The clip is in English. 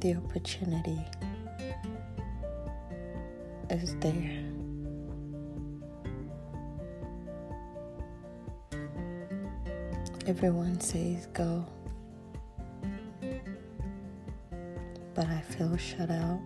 the opportunity is there. Everyone says go, but I feel shut out.